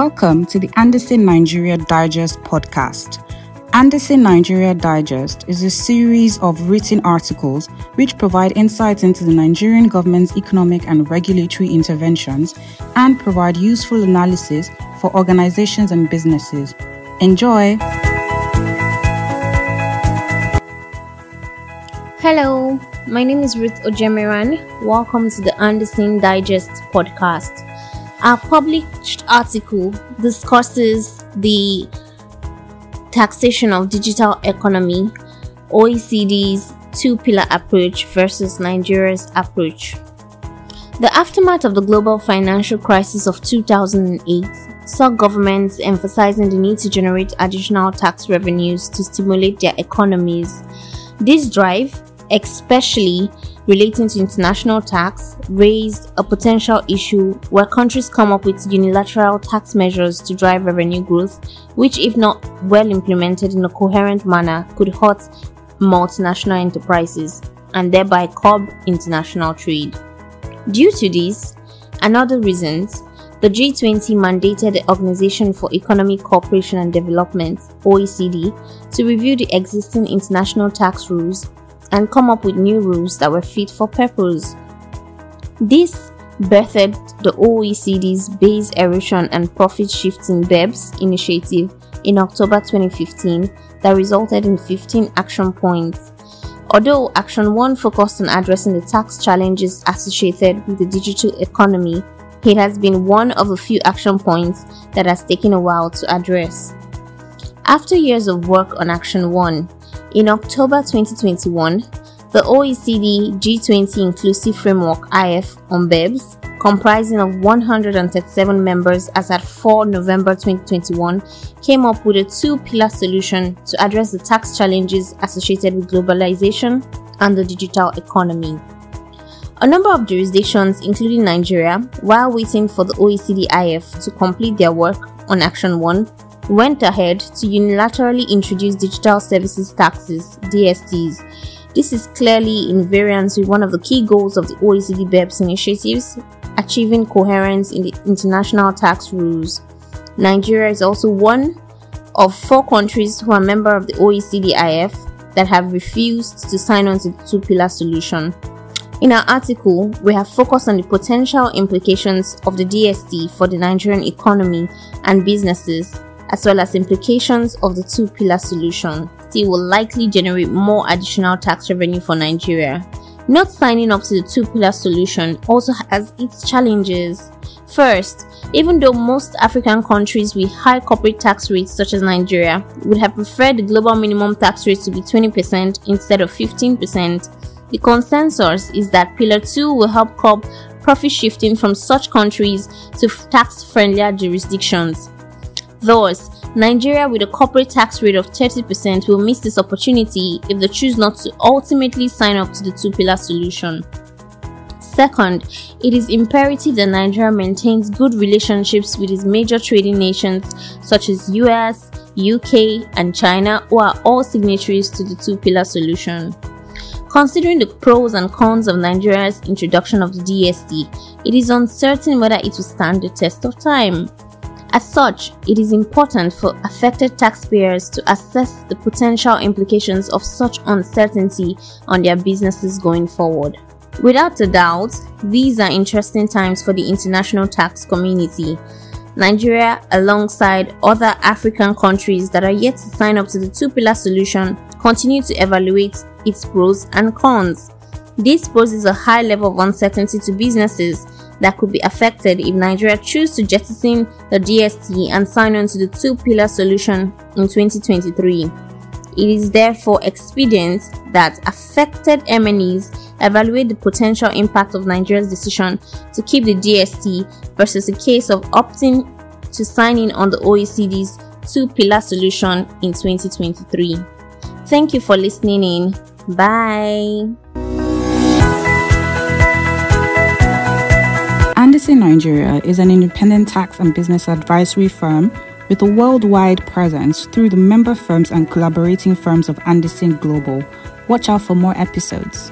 Welcome to the Andersen Nigeria Digest podcast. Andersen Nigeria Digest is a series of written articles which provide insights into the Nigerian government's economic and regulatory interventions and provide useful analysis for organizations and businesses. Enjoy! Hello, my name is Ruth Ojemiran. Welcome to the Andersen Digest podcast. Our published article discusses the taxation of digital economy, OECD's two pillar approach versus Nigeria's approach. The aftermath of the global financial crisis of 2008 saw governments emphasizing the need to generate additional tax revenues to stimulate their economies. This drive, especially relating to international tax, raised a potential issue where countries come up with unilateral tax measures to drive revenue growth, which, if not well implemented in a coherent manner, could hurt multinational enterprises and thereby curb international trade. Due to this and other reasons, the G20 mandated the Organization for Economic Cooperation and Development, OECD, to review the existing international tax rules and come up with new rules that were fit for purpose. This birthed the OECD's Base Erosion and Profit Shifting BEPS initiative in October 2015 that resulted in 15 action points. Although Action 1 focused on addressing the tax challenges associated with the digital economy, it has been one of a few action points that has taken a while to address. After years of work on Action 1, in October 2021, the OECD G20 Inclusive Framework IF on BEPS, comprising of 137 members as at 4 November 2021, came up with a two-pillar solution to address the tax challenges associated with globalization and the digital economy. A number of jurisdictions, including Nigeria, while waiting for the OECD IF to complete their work on Action 1, went ahead to unilaterally introduce digital services taxes, DSTs. This is clearly in variance with one of the key goals of the OECD BEPS initiatives, achieving coherence in the international tax rules. Nigeria is also one of four countries who are member of the OECD IF that have refused to sign on to the two pillar solution. In our article, we have focused on the potential implications of the DST for the Nigerian economy and businesses as well as implications of the two pillar solution, still will likely generate more additional tax revenue for Nigeria. Not signing up to the two pillar solution also has its challenges. First, even though most African countries with high corporate tax rates, such as Nigeria, would have preferred the global minimum tax rate to be 20% instead of 15%, the consensus is that Pillar 2 will help curb profit shifting from such countries to tax friendlier jurisdictions. Thus, Nigeria with a corporate tax rate of 30% will miss this opportunity if they choose not to ultimately sign up to the two pillar solution. Second, it is imperative that Nigeria maintains good relationships with its major trading nations such as US, UK, and China, who are all signatories to the two pillar solution. Considering the pros and cons of Nigeria's introduction of the DST, it is uncertain whether it will stand the test of time. As such, it is important for affected taxpayers to assess the potential implications of such uncertainty on their businesses going forward. Without a doubt, these are interesting times for the international tax community. Nigeria, alongside other African countries that are yet to sign up to the two pillar solution, continue to evaluate its pros and cons. This poses a high level of uncertainty to businesses that could be affected if Nigeria choose to jettison the DST and sign on to the two pillar solution in 2023. It is therefore expedient that affected MNEs evaluate the potential impact of Nigeria's decision to keep the DST versus a case of opting to sign in on the OECD's two pillar solution in 2023. Thank you for listening in. Bye. Andersen Nigeria is an independent tax and business advisory firm with a worldwide presence through the member firms and collaborating firms of Andersen Global. Watch out for more episodes.